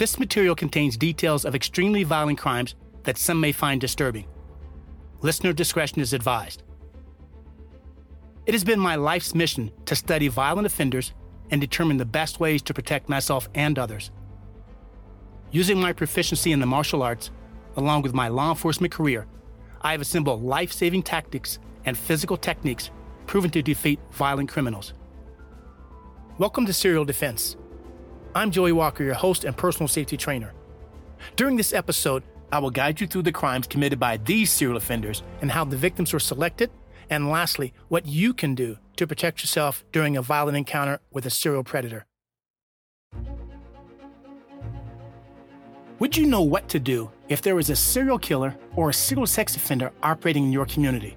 This material contains details of extremely violent crimes that some may find disturbing. Listener discretion is advised. It has been my life's mission to study violent offenders and determine the best ways to protect myself and others. Using my proficiency in the martial arts, along with my law enforcement career, I have assembled life saving tactics and physical techniques proven to defeat violent criminals. Welcome to Serial Defense. I'm Joey Walker, your host and personal safety trainer. During this episode, I will guide you through the crimes committed by these serial offenders and how the victims were selected, and lastly, what you can do to protect yourself during a violent encounter with a serial predator. Would you know what to do if there is a serial killer or a serial sex offender operating in your community?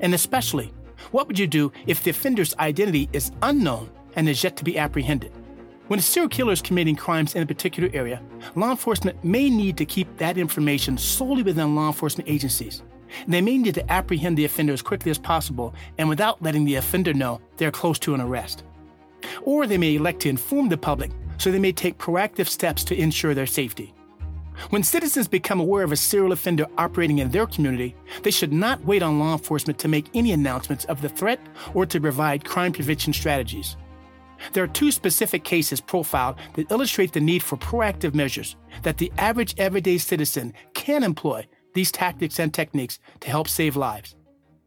And especially, what would you do if the offender's identity is unknown and is yet to be apprehended? When a serial killer is committing crimes in a particular area, law enforcement may need to keep that information solely within law enforcement agencies. They may need to apprehend the offender as quickly as possible and without letting the offender know they're close to an arrest. Or they may elect to inform the public so they may take proactive steps to ensure their safety. When citizens become aware of a serial offender operating in their community, they should not wait on law enforcement to make any announcements of the threat or to provide crime prevention strategies. There are two specific cases profiled that illustrate the need for proactive measures that the average everyday citizen can employ these tactics and techniques to help save lives.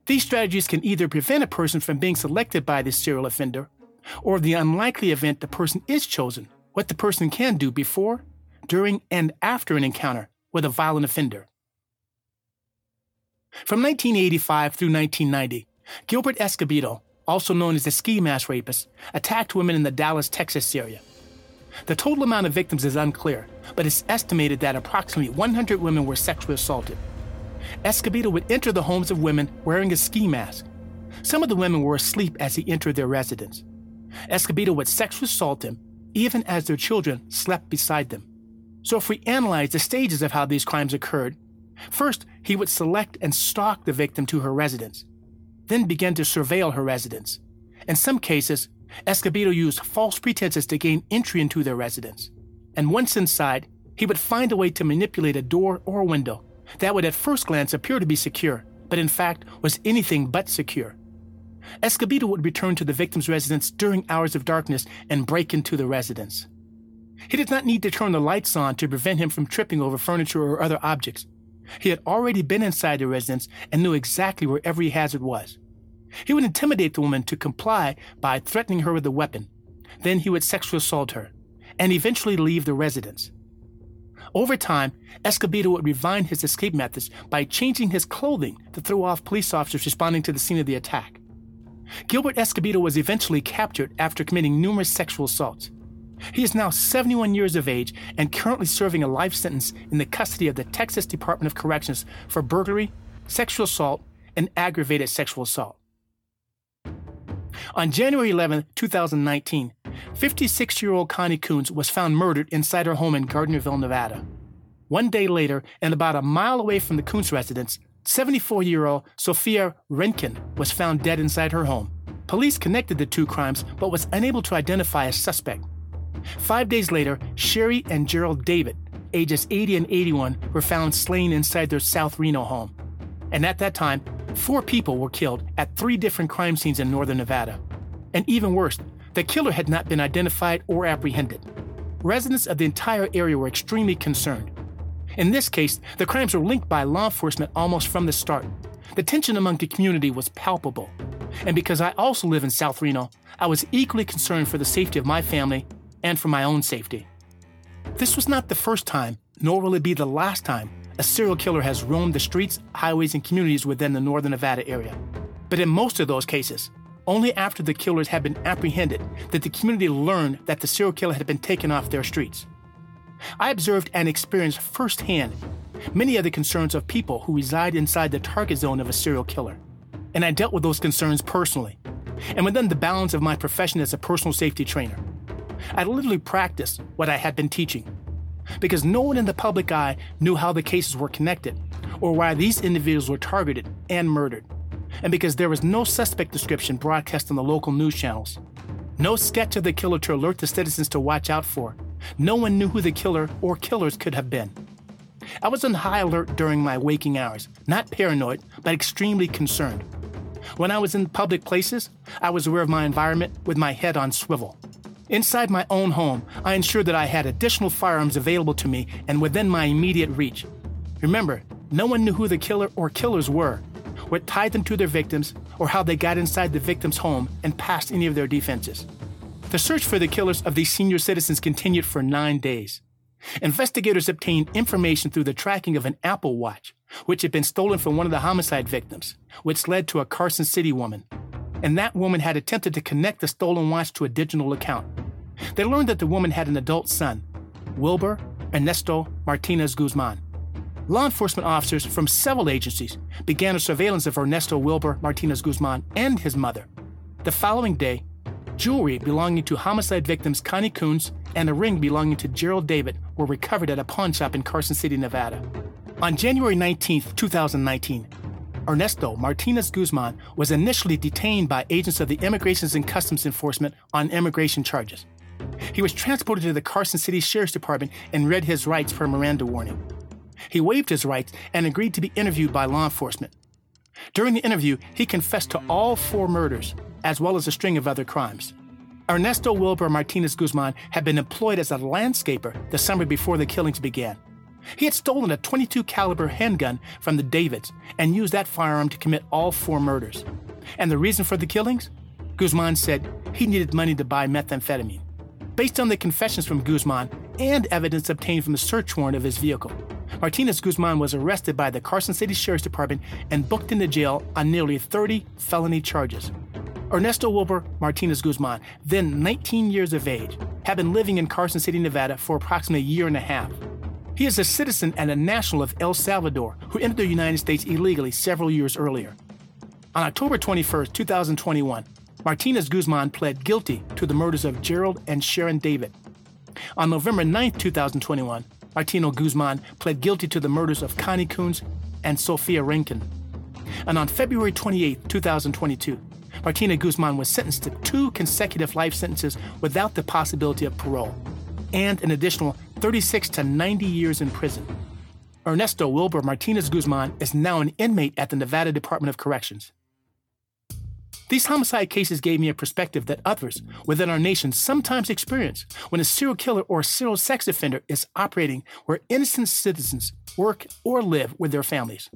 These strategies can either prevent a person from being selected by the serial offender, or the unlikely event the person is chosen, what the person can do before during and after an encounter with a violent offender. From 1985 through 1990, Gilbert Escobedo, also known as the ski mask rapist, attacked women in the Dallas, Texas area. The total amount of victims is unclear, but it's estimated that approximately 100 women were sexually assaulted. Escobedo would enter the homes of women wearing a ski mask. Some of the women were asleep as he entered their residence. Escobedo would sexually assault them, even as their children slept beside them. So, if we analyze the stages of how these crimes occurred, first, he would select and stalk the victim to her residence, then began to surveil her residence. In some cases, Escobedo used false pretenses to gain entry into their residence. And once inside, he would find a way to manipulate a door or a window that would at first glance appear to be secure, but in fact was anything but secure. Escobedo would return to the victim's residence during hours of darkness and break into the residence. He did not need to turn the lights on to prevent him from tripping over furniture or other objects. He had already been inside the residence and knew exactly where every hazard was. He would intimidate the woman to comply by threatening her with a weapon. Then he would sexually assault her and eventually leave the residence. Over time, Escobedo would refine his escape methods by changing his clothing to throw off police officers responding to the scene of the attack. Gilbert Escobedo was eventually captured after committing numerous sexual assaults. He is now 71 years of age and currently serving a life sentence in the custody of the Texas Department of Corrections for burglary, sexual assault, and aggravated sexual assault. On January 11, 2019, 56 year old Connie Koontz was found murdered inside her home in Gardnerville, Nevada. One day later, and about a mile away from the Koontz residence, 74 year old Sophia Renken was found dead inside her home. Police connected the two crimes but was unable to identify a suspect. Five days later, Sherry and Gerald David, ages 80 and 81, were found slain inside their South Reno home. And at that time, four people were killed at three different crime scenes in northern Nevada. And even worse, the killer had not been identified or apprehended. Residents of the entire area were extremely concerned. In this case, the crimes were linked by law enforcement almost from the start. The tension among the community was palpable. And because I also live in South Reno, I was equally concerned for the safety of my family and for my own safety. This was not the first time, nor will it be the last time, a serial killer has roamed the streets, highways, and communities within the northern Nevada area. But in most of those cases, only after the killers had been apprehended did the community learn that the serial killer had been taken off their streets. I observed and experienced firsthand many of the concerns of people who reside inside the target zone of a serial killer, and I dealt with those concerns personally and within the bounds of my profession as a personal safety trainer. I literally practiced what I had been teaching. Because no one in the public eye knew how the cases were connected or why these individuals were targeted and murdered. And because there was no suspect description broadcast on the local news channels, no sketch of the killer to alert the citizens to watch out for, No one knew who the killer or killers could have been. I was on high alert during my waking hours, not paranoid, but extremely concerned. When I was in public places, I was aware of my environment with my head on swivel. Inside my own home, I ensured that I had additional firearms available to me and within my immediate reach. Remember, no one knew who the killer or killers were, what tied them to their victims, or how they got inside the victim's home and past any of their defenses. The search for the killers of these senior citizens continued for nine days. Investigators obtained information through the tracking of an Apple Watch, which had been stolen from one of the homicide victims, which led to a Carson City woman. And that woman had attempted to connect the stolen watch to a digital account. They learned that the woman had an adult son, Wilber Ernesto Martinez Guzman. Law enforcement officers from several agencies began a surveillance of Ernesto Wilber Martinez Guzman and his mother. The following day, jewelry belonging to homicide victims Connie Koontz and a ring belonging to Gerald David were recovered at a pawn shop in Carson City, Nevada. On January 19, 2019, Ernesto Martinez Guzman was initially detained by agents of the Immigrations and Customs Enforcement on immigration charges. He was transported to the Carson City Sheriff's Department and read his rights a Miranda warning. He waived his rights and agreed to be interviewed by law enforcement. During the interview, he confessed to all four murders, as well as a string of other crimes. Ernesto Wilber Martinez Guzman had been employed as a landscaper the summer before the killings began. He had stolen a 22 caliber handgun from the Davids and used that firearm to commit all four murders. And the reason for the killings? Guzman said he needed money to buy methamphetamine. Based on the confessions from Guzman and evidence obtained from the search warrant of his vehicle, Martinez Guzman was arrested by the Carson City Sheriff's Department and booked into jail on nearly 30 felony charges. Ernesto Wilber Martinez Guzman, then 19 years of age, had been living in Carson City, Nevada for approximately a year and a half. He is a citizen and a national of El Salvador who entered the United States illegally several years earlier. On October 21, 2021, Martinez Guzman pled guilty to the murders of Gerald and Sharon David. On November 9, 2021, Martino Guzman pled guilty to the murders of Connie Koontz and Sophia Rankin. And on February 28, 2022, Martina Guzman was sentenced to two consecutive life sentences without the possibility of parole, and an additional 36 to 90 years in prison. Ernesto Wilber Martinez Guzman is now an inmate at the Nevada Department of Corrections. These homicide cases gave me a perspective that others within our nation sometimes experience when a serial killer or serial sex offender is operating where innocent citizens work or live with their families.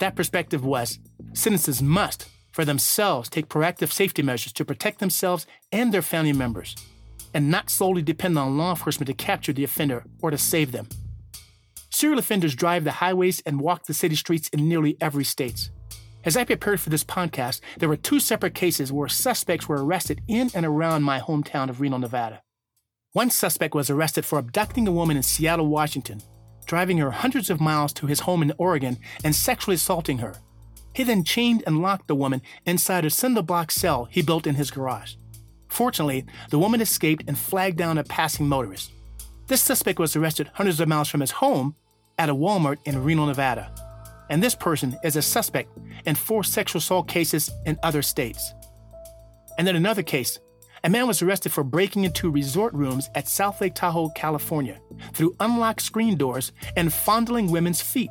That perspective was citizens must for themselves take proactive safety measures to protect themselves and their family members, and not solely depend on law enforcement to capture the offender or to save them. Serial offenders drive the highways and walk the city streets in nearly every state. As I prepared for this podcast, there were two separate cases where suspects were arrested in and around my hometown of Reno, Nevada. One suspect was arrested for abducting a woman in Seattle, Washington, driving her hundreds of miles to his home in Oregon and sexually assaulting her, he then chained and locked the woman inside a cinder block cell he built in his garage. Fortunately, the woman escaped and flagged down a passing motorist. This suspect was arrested hundreds of miles from his home at a Walmart in Reno, Nevada. And this person is a suspect in four sexual assault cases in other states. And in another case, a man was arrested for breaking into resort rooms at South Lake Tahoe, California, through unlocked screen doors and fondling women's feet.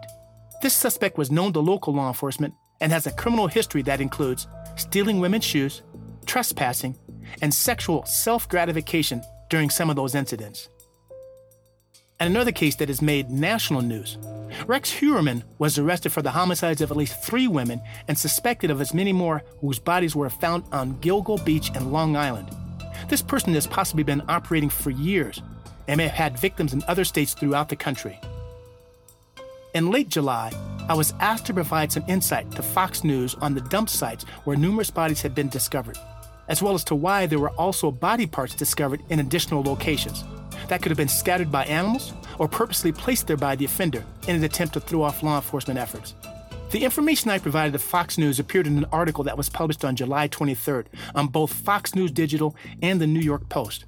This suspect was known to local law enforcement and has a criminal history that includes stealing women's shoes, trespassing, and sexual self gratification during some of those incidents. And another case that has made national news Rex Heuermann was arrested for the homicides of at least three women and suspected of as many more whose bodies were found on Gilgo Beach in Long Island. This person has possibly been operating for years and may have had victims in other states throughout the country. In late July, I was asked to provide some insight to Fox News on the dump sites where numerous bodies had been discovered, as well as to why there were also body parts discovered in additional locations that could have been scattered by animals or purposely placed there by the offender in an attempt to throw off law enforcement efforts. The information I provided to Fox News appeared in an article that was published on July 23rd on both Fox News Digital and the New York Post.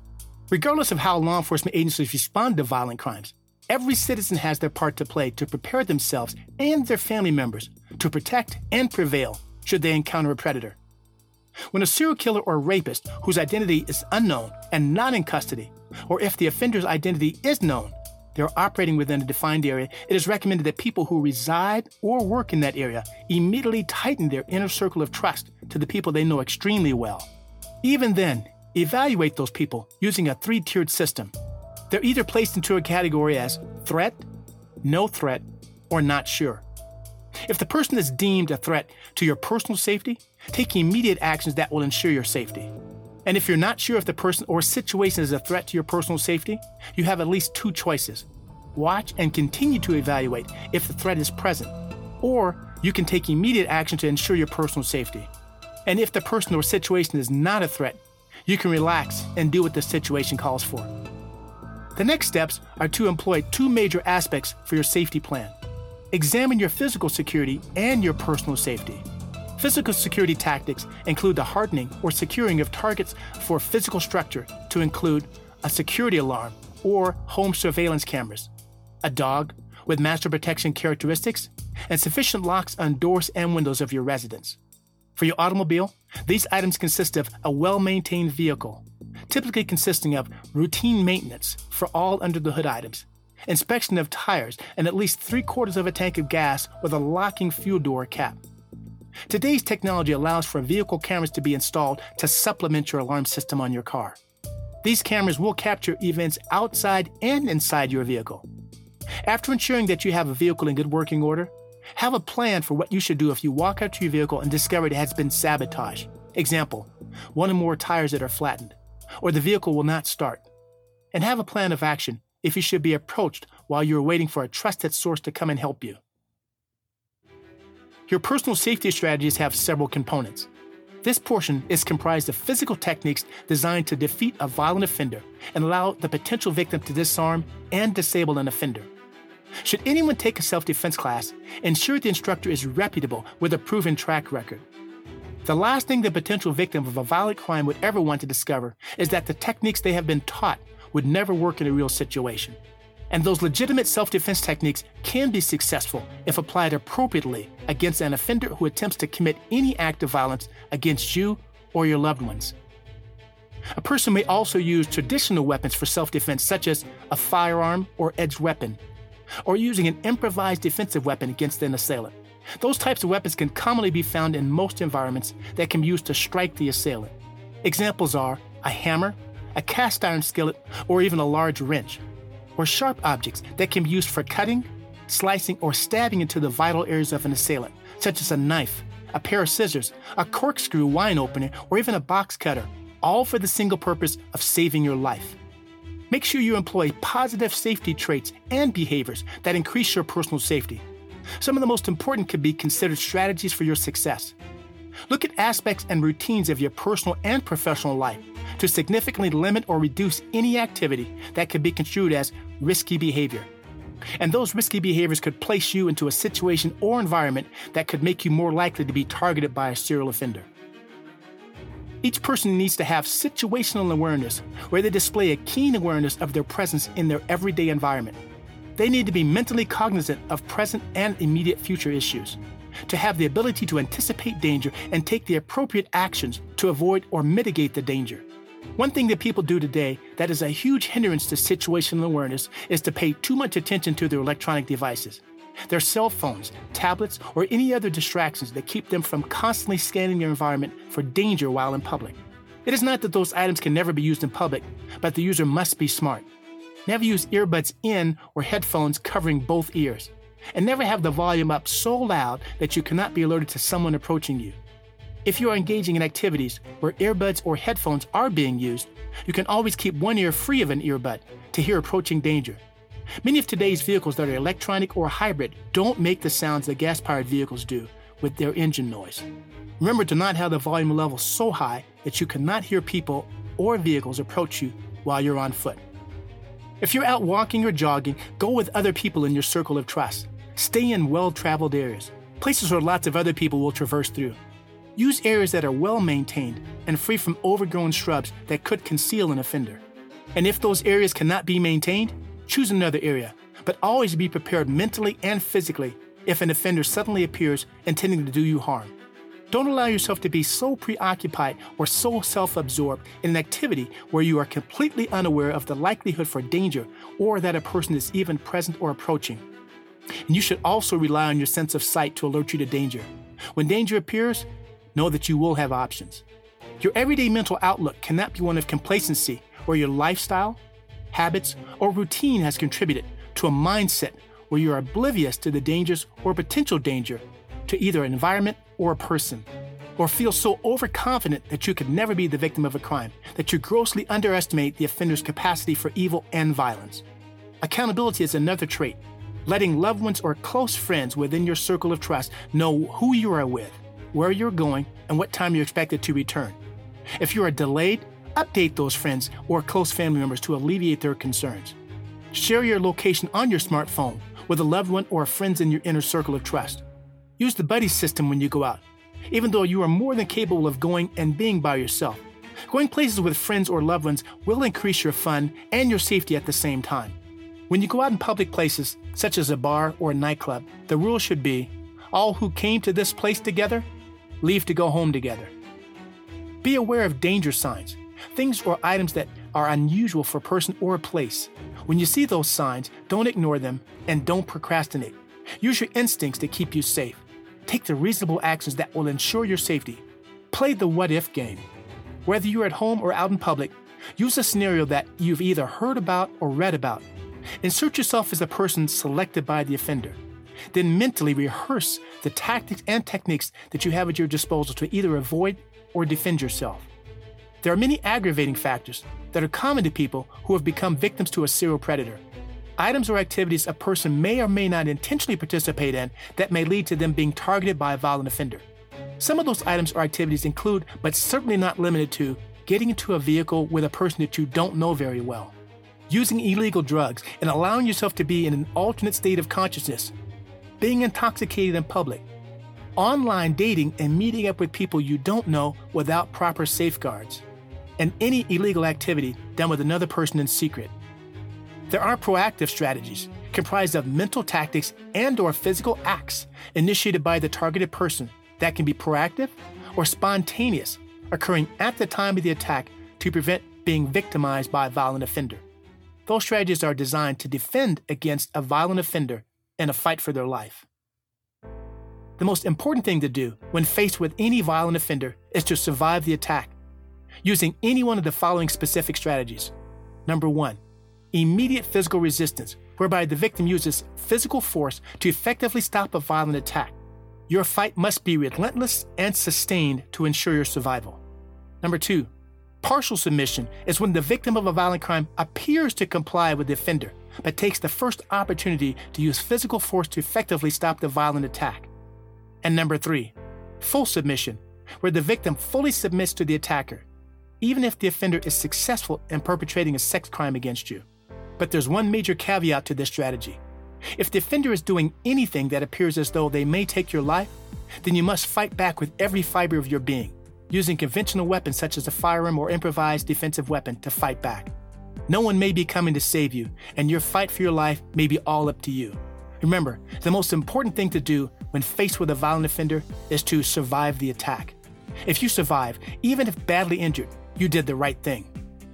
Regardless of how law enforcement agencies respond to violent crimes, Every citizen has their part to play to prepare themselves and their family members to protect and prevail should they encounter a predator. When a serial killer or rapist whose identity is unknown and not in custody, or if the offender's identity is known, they're operating within a defined area, it is recommended that people who reside or work in that area immediately tighten their inner circle of trust to the people they know extremely well. Even then, evaluate those people using a three tiered system. They're either placed into a category as threat, no threat, or not sure. If the person is deemed a threat to your personal safety, take immediate actions that will ensure your safety. And if you're not sure if the person or situation is a threat to your personal safety, you have at least two choices. Watch and continue to evaluate if the threat is present, or you can take immediate action to ensure your personal safety. And if the person or situation is not a threat, you can relax and do what the situation calls for. The next steps are to employ two major aspects for your safety plan. Examine your physical security and your personal safety. Physical security tactics include the hardening or securing of targets for physical structure to include a security alarm or home surveillance cameras, a dog with master protection characteristics, and sufficient locks on doors and windows of your residence. For your automobile, these items consist of a well maintained vehicle, typically consisting of routine maintenance for all under the hood items, inspection of tires, and at least three quarters of a tank of gas with a locking fuel door cap. Today's technology allows for vehicle cameras to be installed to supplement your alarm system on your car. These cameras will capture events outside and inside your vehicle. After ensuring that you have a vehicle in good working order, have a plan for what you should do if you walk out to your vehicle and discover it has been sabotaged. Example, one or more tires that are flattened, or the vehicle will not start. And have a plan of action if you should be approached while you are waiting for a trusted source to come and help you. Your personal safety strategies have several components. This portion is comprised of physical techniques designed to defeat a violent offender and allow the potential victim to disarm and disable an offender. Should anyone take a self defense class, ensure the instructor is reputable with a proven track record. The last thing the potential victim of a violent crime would ever want to discover is that the techniques they have been taught would never work in a real situation. And those legitimate self defense techniques can be successful if applied appropriately against an offender who attempts to commit any act of violence against you or your loved ones. A person may also use traditional weapons for self defense, such as a firearm or edged weapon, or using an improvised defensive weapon against an assailant. Those types of weapons can commonly be found in most environments that can be used to strike the assailant. Examples are a hammer, a cast iron skillet, or even a large wrench or sharp objects that can be used for cutting, slicing, or stabbing into the vital areas of an assailant, such as a knife, a pair of scissors, a corkscrew wine opener, or even a box cutter, all for the single purpose of saving your life. Make sure you employ positive safety traits and behaviors that increase your personal safety. Some of the most important could be considered strategies for your success. Look at aspects and routines of your personal and professional life to significantly limit or reduce any activity that could be construed as risky behavior. And those risky behaviors could place you into a situation or environment that could make you more likely to be targeted by a serial offender. Each person needs to have situational awareness where they display a keen awareness of their presence in their everyday environment. They need to be mentally cognizant of present and immediate future issues, to have the ability to anticipate danger and take the appropriate actions to avoid or mitigate the danger. One thing that people do today that is a huge hindrance to situational awareness is to pay too much attention to their electronic devices. Their cell phones, tablets, or any other distractions that keep them from constantly scanning their environment for danger while in public. It is not that those items can never be used in public, but the user must be smart. Never use earbuds in or headphones covering both ears. And never have the volume up so loud that you cannot be alerted to someone approaching you. If you are engaging in activities where earbuds or headphones are being used, you can always keep one ear free of an earbud to hear approaching danger. Many of today's vehicles that are electronic or hybrid don't make the sounds that gas powered vehicles do with their engine noise. Remember to not have the volume level so high that you cannot hear people or vehicles approach you while you're on foot. If you're out walking or jogging, go with other people in your circle of trust. Stay in well traveled areas, places where lots of other people will traverse through. Use areas that are well maintained and free from overgrown shrubs that could conceal an offender. And if those areas cannot be maintained, choose another area, but always be prepared mentally and physically if an offender suddenly appears intending to do you harm. Don't allow yourself to be so preoccupied or so self absorbed in an activity where you are completely unaware of the likelihood for danger or that a person is even present or approaching. And you should also rely on your sense of sight to alert you to danger. When danger appears, know that you will have options. Your everyday mental outlook cannot be one of complacency where your lifestyle, habits, or routine has contributed to a mindset where you are oblivious to the dangers or potential danger to either an environment or a person, or feel so overconfident that you could never be the victim of a crime that you grossly underestimate the offender's capacity for evil and violence. Accountability is another trait, letting loved ones or close friends within your circle of trust know who you are with, where you're going, and what time you're expected to return. If you are delayed, update those friends or close family members to alleviate their concerns. Share your location on your smartphone with a loved one or friends in your inner circle of trust. Use the buddy system when you go out, even though you are more than capable of going and being by yourself. Going places with friends or loved ones will increase your fun and your safety at the same time. When you go out in public places, such as a bar or a nightclub, the rule should be all who came to this place together leave to go home together. Be aware of danger signs, things or items that are unusual for a person or a place. When you see those signs, don't ignore them and don't procrastinate. Use your instincts to keep you safe. Take the reasonable actions that will ensure your safety. Play the what if game. Whether you're at home or out in public, use a scenario that you've either heard about or read about. Insert yourself as a person selected by the offender. Then mentally rehearse the tactics and techniques that you have at your disposal to either avoid or defend yourself. There are many aggravating factors that are common to people who have become victims to a serial predator items or activities a person may or may not intentionally participate in that may lead to them being targeted by a violent offender. Some of those items or activities include, but certainly not limited to, getting into a vehicle with a person that you don't know very well, using illegal drugs and allowing yourself to be in an alternate state of consciousness, being intoxicated in public, online dating and meeting up with people you don't know without proper safeguards, and any illegal activity done with another person in secret. There are proactive strategies comprised of mental tactics and or physical acts initiated by the targeted person that can be proactive or spontaneous, occurring at the time of the attack to prevent being victimized by a violent offender. Those strategies are designed to defend against a violent offender in a fight for their life. The most important thing to do when faced with any violent offender is to survive the attack using any one of the following specific strategies. Number one, immediate physical resistance, whereby the victim uses physical force to effectively stop a violent attack. Your fight must be relentless and sustained to ensure your survival. Number two, partial submission is when the victim of a violent crime appears to comply with the offender, but takes the first opportunity to use physical force to effectively stop the violent attack. And number three, full submission, where the victim fully submits to the attacker, even if the offender is successful in perpetrating a sex crime against you. But there's one major caveat to this strategy. If the offender is doing anything that appears as though they may take your life, then you must fight back with every fiber of your being, using conventional weapons such as a firearm or improvised defensive weapon to fight back. No one may be coming to save you, and your fight for your life may be all up to you. Remember, the most important thing to do when faced with a violent offender is to survive the attack. If you survive, even if badly injured, you did the right thing.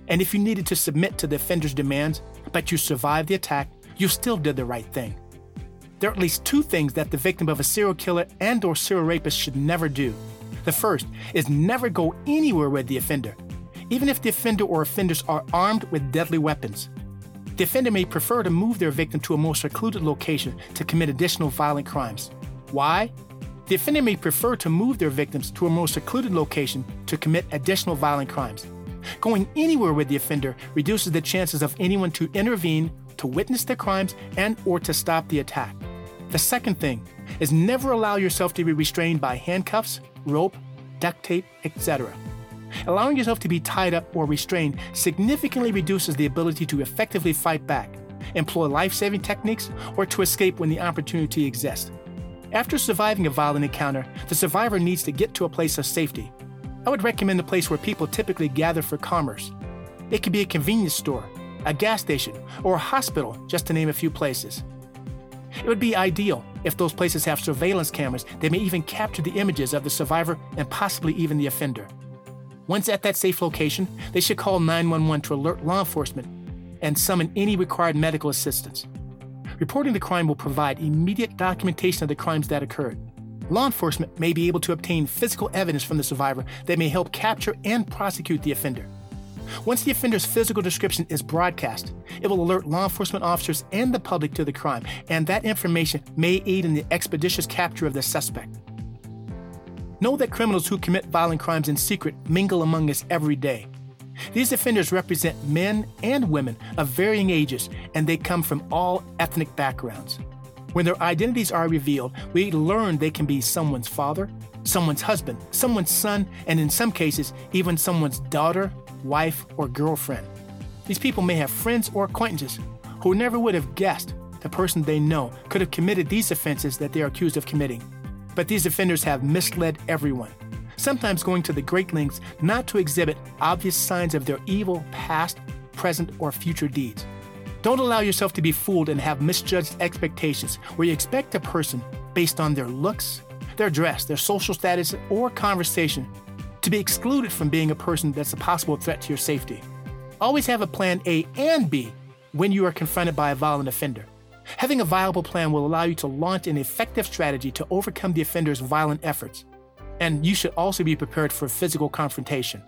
And if you needed to submit to the offender's demands, but you survived the attack, you still did the right thing. There are at least two things that the victim of a serial killer and or serial rapist should never do. The first is never go anywhere with the offender, even if the offender or offenders are armed with deadly weapons. The offender may prefer to move their victim to a more secluded location to commit additional violent crimes. Why? The offender may prefer to move their victims to a more secluded location to commit additional violent crimes. Going anywhere with the offender reduces the chances of anyone to intervene, to witness the crimes, and or to stop the attack. The second thing is never allow yourself to be restrained by handcuffs, rope, duct tape, etc. Allowing yourself to be tied up or restrained significantly reduces the ability to effectively fight back, employ life saving techniques, or to escape when the opportunity exists. After surviving a violent encounter, the survivor needs to get to a place of safety, I would recommend a place where people typically gather for commerce. It could be a convenience store, a gas station, or a hospital, just to name a few places. It would be ideal if those places have surveillance cameras that may even capture the images of the survivor and possibly even the offender. Once at that safe location, they should call 911 to alert law enforcement and summon any required medical assistance. Reporting the crime will provide immediate documentation of the crimes that occurred. Law enforcement may be able to obtain physical evidence from the survivor that may help capture and prosecute the offender. Once the offender's physical description is broadcast, it will alert law enforcement officers and the public to the crime, and that information may aid in the expeditious capture of the suspect. Know that criminals who commit violent crimes in secret mingle among us every day. These offenders represent men and women of varying ages, and they come from all ethnic backgrounds. When their identities are revealed, we learn they can be someone's father, someone's husband, someone's son, and in some cases, even someone's daughter, wife, or girlfriend. These people may have friends or acquaintances who never would have guessed the person they know could have committed these offenses that they are accused of committing. But these offenders have misled everyone, sometimes going to the great lengths not to exhibit obvious signs of their evil past, present, or future deeds. Don't allow yourself to be fooled and have misjudged expectations where you expect a person based on their looks, their dress, their social status, or conversation to be excluded from being a person that's a possible threat to your safety. Always have a plan A and B when you are confronted by a violent offender. Having a viable plan will allow you to launch an effective strategy to overcome the offender's violent efforts. And you should also be prepared for physical confrontation.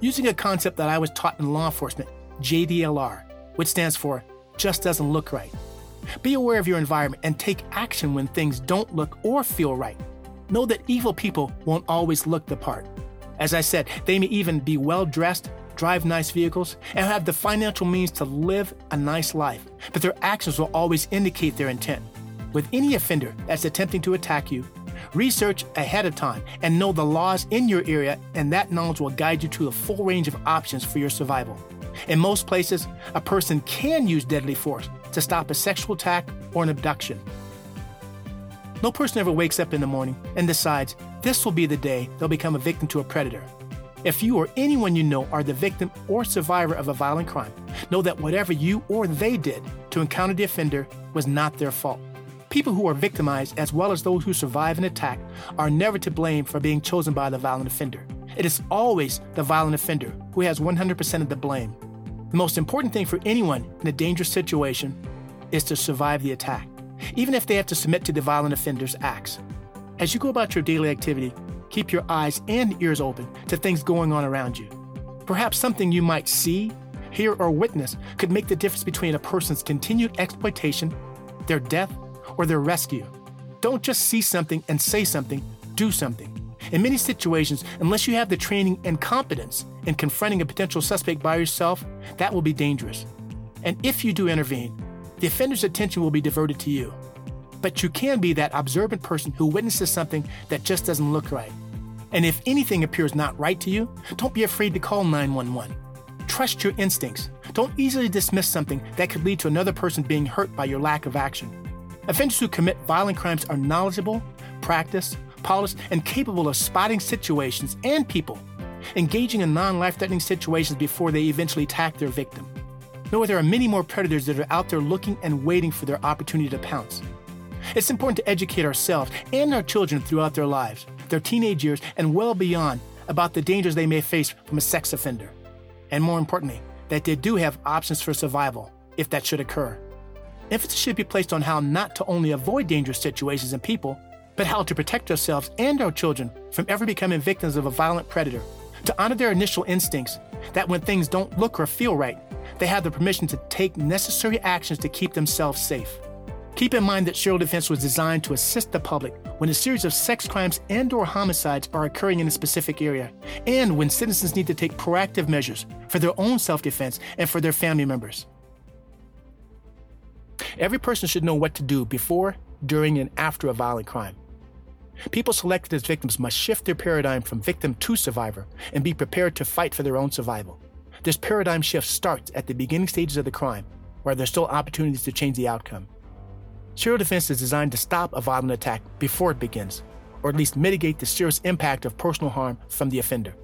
Using a concept that I was taught in law enforcement, JDLR, which stands for Just Doesn't Look Right. Be aware of your environment and take action when things don't look or feel right. Know that evil people won't always look the part. As I said, they may even be well dressed, drive nice vehicles, and have the financial means to live a nice life, but their actions will always indicate their intent. With any offender that's attempting to attack you, research ahead of time and know the laws in your area, and that knowledge will guide you to the full range of options for your survival. In most places, a person can use deadly force to stop a sexual attack or an abduction. No person ever wakes up in the morning and decides this will be the day they'll become a victim to a predator. If you or anyone you know are the victim or survivor of a violent crime, know that whatever you or they did to encounter the offender was not their fault. People who are victimized, as well as those who survive an attack, are never to blame for being chosen by the violent offender. It is always the violent offender who has 100% of the blame. The most important thing for anyone in a dangerous situation is to survive the attack, even if they have to submit to the violent offender's acts. As you go about your daily activity, keep your eyes and ears open to things going on around you. Perhaps something you might see, hear, or witness could make the difference between a person's continued exploitation, their death, or their rescue. Don't just see something and say something, do something. In many situations, unless you have the training and competence in confronting a potential suspect by yourself, that will be dangerous. And if you do intervene, the offender's attention will be diverted to you but you can be that observant person who witnesses something that just doesn't look right. And if anything appears not right to you, don't be afraid to call 911. Trust your instincts. Don't easily dismiss something that could lead to another person being hurt by your lack of action. Offenders who commit violent crimes are knowledgeable, practiced, polished, and capable of spotting situations and people, engaging in non life threatening situations before they eventually attack their victim. Know there are many more predators that are out there looking and waiting for their opportunity to pounce. It's important to educate ourselves and our children throughout their lives, their teenage years, and well beyond about the dangers they may face from a sex offender. And more importantly, that they do have options for survival if that should occur. Emphasis should be placed on how not to only avoid dangerous situations and people, but how to protect ourselves and our children from ever becoming victims of a violent predator. To honor their initial instincts that when things don't look or feel right, they have the permission to take necessary actions to keep themselves safe. Keep in mind that Serial Defense was designed to assist the public when a series of sex crimes and or homicides are occurring in a specific area, and when citizens need to take proactive measures for their own self-defense and for their family members. Every person should know what to do before, during, and after a violent crime. People selected as victims must shift their paradigm from victim to survivor and be prepared to fight for their own survival. This paradigm shift starts at the beginning stages of the crime, where there's still opportunities to change the outcome. Serial defense is designed to stop a violent attack before it begins, or at least mitigate the serious impact of personal harm from the offender.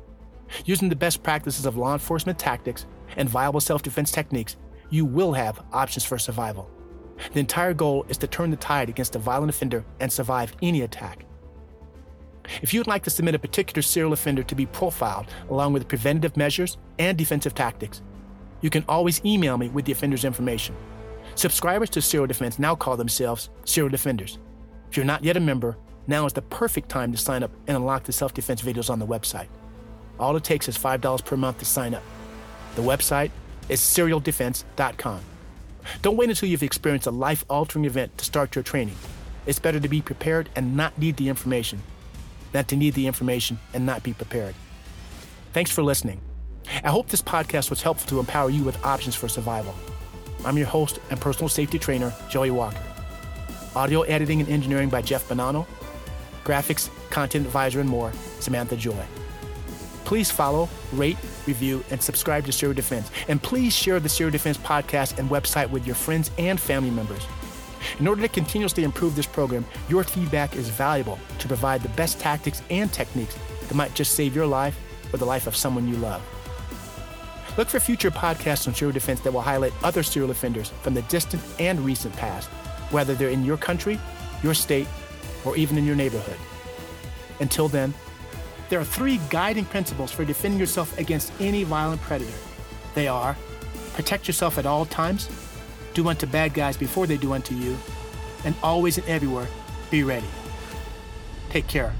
Using the best practices of law enforcement tactics and viable self defense techniques, you will have options for survival. The entire goal is to turn the tide against a violent offender and survive any attack. If you'd like to submit a particular serial offender to be profiled along with preventative measures and defensive tactics, you can always email me with the offender's information. Subscribers to Serial Defense now call themselves Serial Defenders. If you're not yet a member, now is the perfect time to sign up and unlock the self defense videos on the website. All it takes is $5 per month to sign up. The website is serialdefense.com. Don't wait until you've experienced a life altering event to start your training. It's better to be prepared and not need the information than to need the information and not be prepared. Thanks for listening. I hope this podcast was helpful to empower you with options for survival. I'm your host and personal safety trainer, Joey Walker. Audio editing and engineering by Jeff Bonanno. Graphics, content advisor, and more, Samantha Joy. Please follow, rate, review, and subscribe to Serial Defense. And please share the Serial Defense podcast and website with your friends and family members. In order to continuously improve this program, your feedback is valuable to provide the best tactics and techniques that might just save your life or the life of someone you love. Look for future podcasts on serial defense that will highlight other serial offenders from the distant and recent past, whether they're in your country, your state, or even in your neighborhood. Until then, there are three guiding principles for defending yourself against any violent predator. They are protect yourself at all times, do unto bad guys before they do unto you, and always and everywhere be ready. Take care.